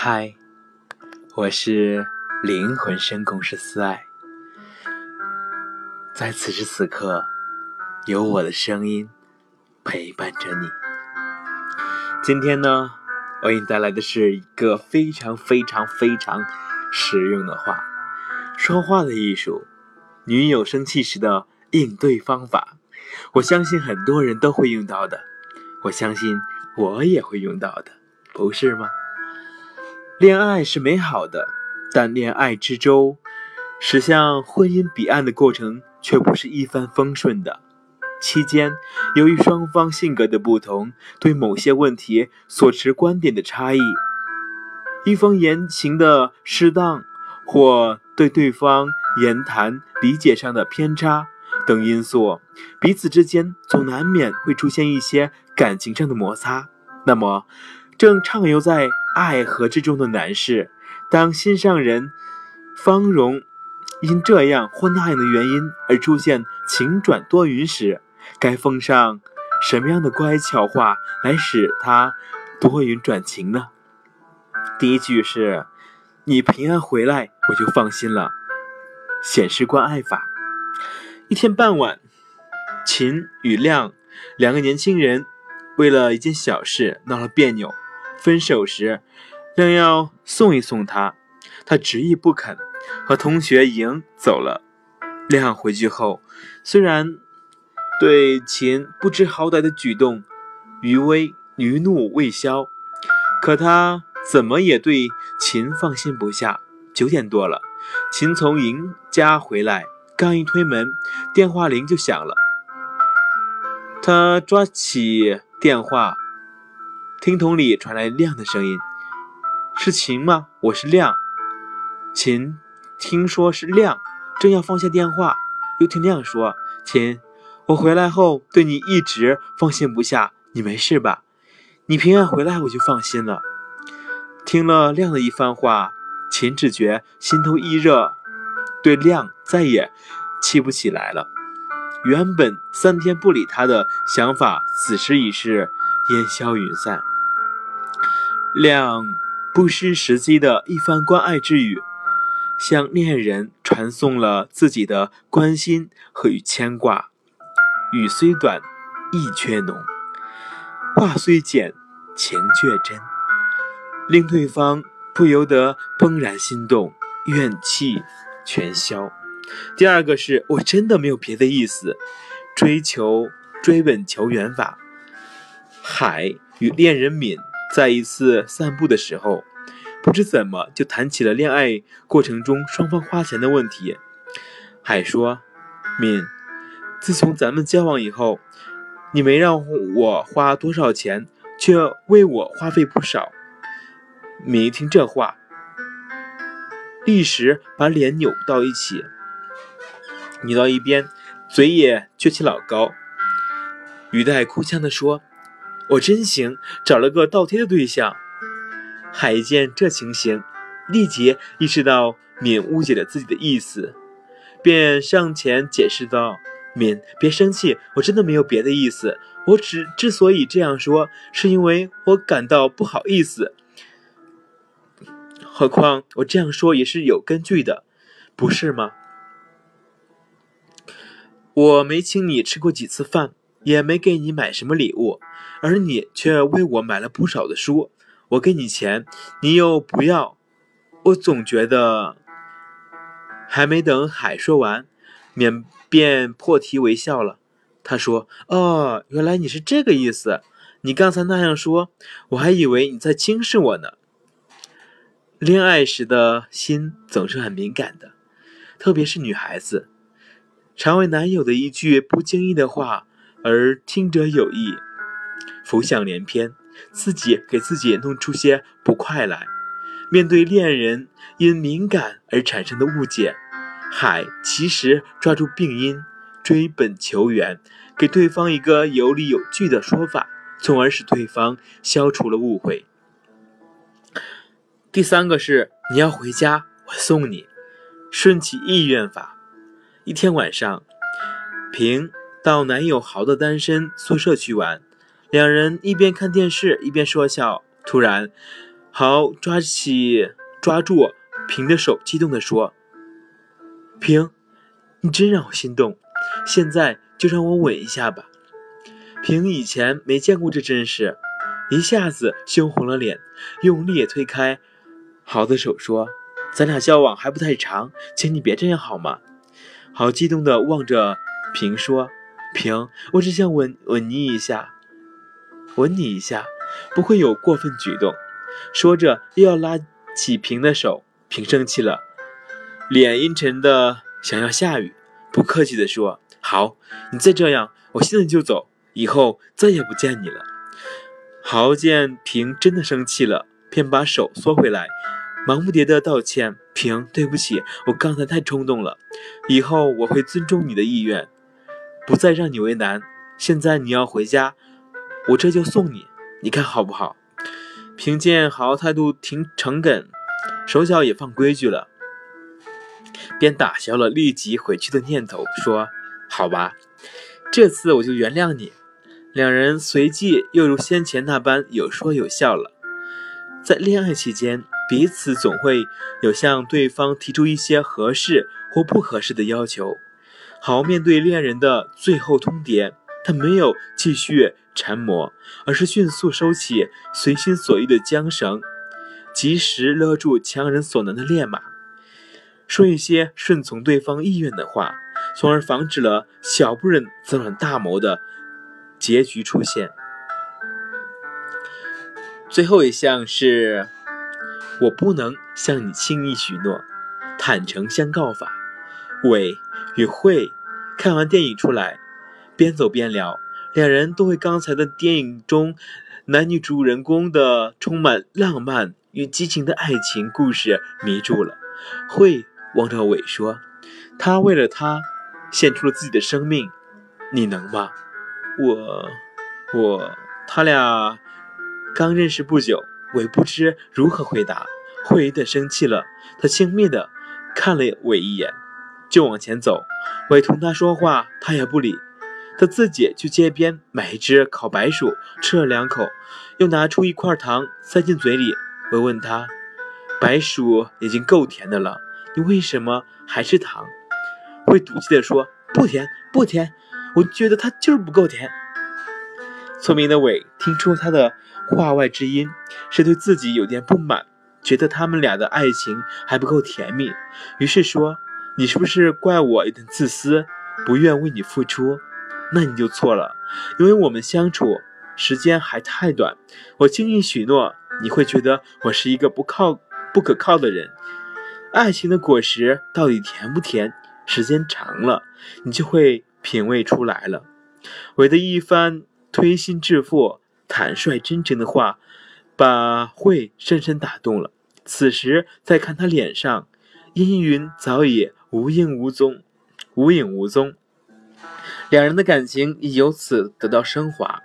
嗨，我是灵魂深空是思爱，在此时此刻，有我的声音陪伴着你。今天呢，我给你带来的是一个非常非常非常实用的话——说话的艺术，女友生气时的应对方法。我相信很多人都会用到的，我相信我也会用到的，不是吗？恋爱是美好的，但恋爱之舟驶向婚姻彼岸的过程却不是一帆风顺的。期间，由于双方性格的不同，对某些问题所持观点的差异，一方言行的适当，或对对方言谈理解上的偏差等因素，彼此之间总难免会出现一些感情上的摩擦。那么，正畅游在爱河之中的男士，当心上人方荣因这样或那样的原因而出现晴转多云时，该奉上什么样的乖巧话来使他多云转晴呢？第一句是“你平安回来，我就放心了”，显示关爱法。一天傍晚，秦与亮两个年轻人为了一件小事闹了别扭。分手时，亮要送一送他，他执意不肯，和同学迎走了。亮回去后，虽然对秦不知好歹的举动余威余怒未消，可他怎么也对秦放心不下。九点多了，秦从赢家回来，刚一推门，电话铃就响了。他抓起电话。听筒里传来亮的声音：“是秦吗？我是亮。”秦听说是亮，正要放下电话，又听亮说：“秦，我回来后对你一直放心不下，你没事吧？你平安回来我就放心了。”听了亮的一番话，秦只觉心头一热，对亮再也气不起来了。原本三天不理他的想法，此时已是。烟消云散，两不失时机的一番关爱之语，向恋人传送了自己的关心和与牵挂。语虽短，意却浓；话虽简，情却真，令对方不由得怦然心动，怨气全消。第二个是我真的没有别的意思，追求追问求缘法。海与恋人敏在一次散步的时候，不知怎么就谈起了恋爱过程中双方花钱的问题。海说：“敏，自从咱们交往以后，你没让我花多少钱，却为我花费不少。”敏一听这话，立时把脸扭到一起，扭到一边，嘴也撅起老高，语带哭腔的说。我真行，找了个倒贴的对象。海见这情形，立即意识到敏误解了自己的意思，便上前解释道：“敏，别生气，我真的没有别的意思。我只之所以这样说，是因为我感到不好意思。何况我这样说也是有根据的，不是吗？我没请你吃过几次饭。”也没给你买什么礼物，而你却为我买了不少的书。我给你钱，你又不要。我总觉得……还没等海说完，免便破涕为笑了。他说：“哦，原来你是这个意思。你刚才那样说，我还以为你在轻视我呢。”恋爱时的心总是很敏感的，特别是女孩子，常为男友的一句不经意的话。而听者有意，浮想联翩，自己给自己弄出些不快来。面对恋人因敏感而产生的误解，海其实抓住病因，追本求源，给对方一个有理有据的说法，从而使对方消除了误会。第三个是你要回家，我送你，顺其意愿法。一天晚上，平。到男友豪的单身宿舍去玩，两人一边看电视一边说笑。突然，豪抓起抓住平的手，激动地说：“平，你真让我心动，现在就让我吻一下吧。”平以前没见过这阵势，一下子羞红了脸，用力推开豪的手，说：“咱俩交往还不太长，请你别这样好吗？”豪激动地望着平说：“平，我只想吻吻你一下，吻你一下，不会有过分举动。”说着，又要拉起平的手，平生气了，脸阴沉的想要下雨，不客气的说：“好，你再这样，我现在就走，以后再也不见你了。”豪见平真的生气了，便把手缩回来，忙不迭的道歉：“平，对不起，我刚才太冲动了，以后我会尊重你的意愿，不再让你为难。现在你要回家，我这就送你，你看好不好？”平见豪态度挺诚恳，手脚也放规矩了，便打消了立即回去的念头，说：“好吧，这次我就原谅你。”两人随即又如先前那般有说有笑了。在恋爱期间，彼此总会有向对方提出一些合适或不合适的要求。好面对恋人的最后通牒，他没有继续。缠磨，而是迅速收起随心所欲的缰绳，及时勒住强人所难的烈马，说一些顺从对方意愿的话，从而防止了小不忍则乱大谋的结局出现。最后一项是，我不能向你轻易许诺，坦诚相告法。伟与慧看完电影出来，边走边聊。两人都为刚才的电影中男女主人公的充满浪漫与激情的爱情故事迷住了。慧望着伟说：“他为了他献出了自己的生命，你能吗？”我，我，他俩刚认识不久，伟不知如何回答。慧有点生气了，他轻蔑地看了伟一眼，就往前走。伟同他说话，他也不理。他自己去街边买一只烤白薯，吃了两口，又拿出一块糖塞进嘴里。我问他：“白薯已经够甜的了，你为什么还是糖？”会赌气地说：“不甜，不甜，我觉得它就是不够甜。”聪明的伟听出他的话外之音，是对自己有点不满，觉得他们俩的爱情还不够甜蜜，于是说：“你是不是怪我有点自私，不愿为你付出？”那你就错了，因为我们相处时间还太短。我轻易许诺，你会觉得我是一个不靠、不可靠的人。爱情的果实到底甜不甜？时间长了，你就会品味出来了。我的一番推心置腹、坦率真诚的话，把慧深深打动了。此时再看他脸上，阴云早已无影无踪，无影无踪。两人的感情亦由此得到升华。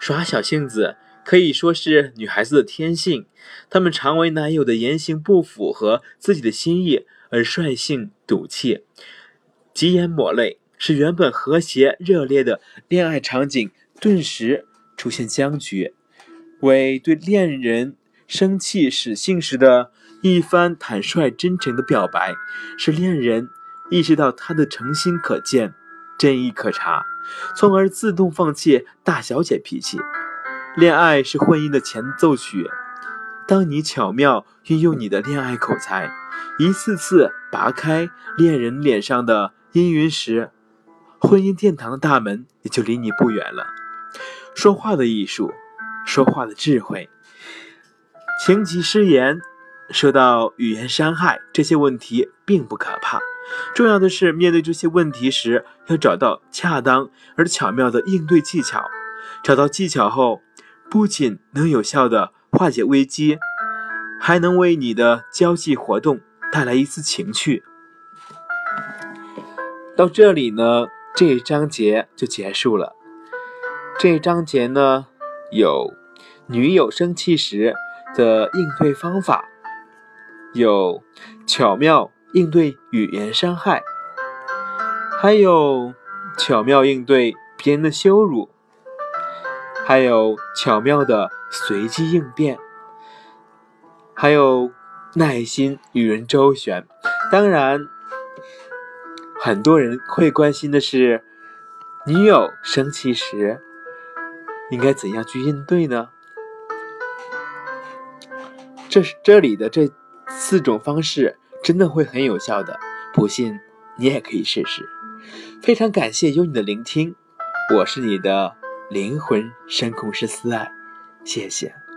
耍小性子可以说是女孩子的天性，她们常为男友的言行不符合自己的心意而率性赌气、急眼抹泪，使原本和谐热烈的恋爱场景顿时出现僵局。为对恋人生气使性时的一番坦率真诚的表白，使恋人意识到他的诚心可见。真意可查，从而自动放弃大小姐脾气。恋爱是婚姻的前奏曲，当你巧妙运用你的恋爱口才，一次次拔开恋人脸上的阴云时，婚姻殿堂的大门也就离你不远了。说话的艺术，说话的智慧，情急失言，受到语言伤害，这些问题并不可怕。重要的是，面对这些问题时，要找到恰当而巧妙的应对技巧。找到技巧后，不仅能有效的化解危机，还能为你的交际活动带来一丝情趣。到这里呢，这一章节就结束了。这一章节呢，有女友生气时的应对方法，有巧妙。应对语言伤害，还有巧妙应对别人的羞辱，还有巧妙的随机应变，还有耐心与人周旋。当然，很多人会关心的是，女友生气时应该怎样去应对呢？这是这里的这四种方式真的会很有效的，不信你也可以试试。非常感谢有你的聆听，我是你的灵魂声控师思爱，谢谢。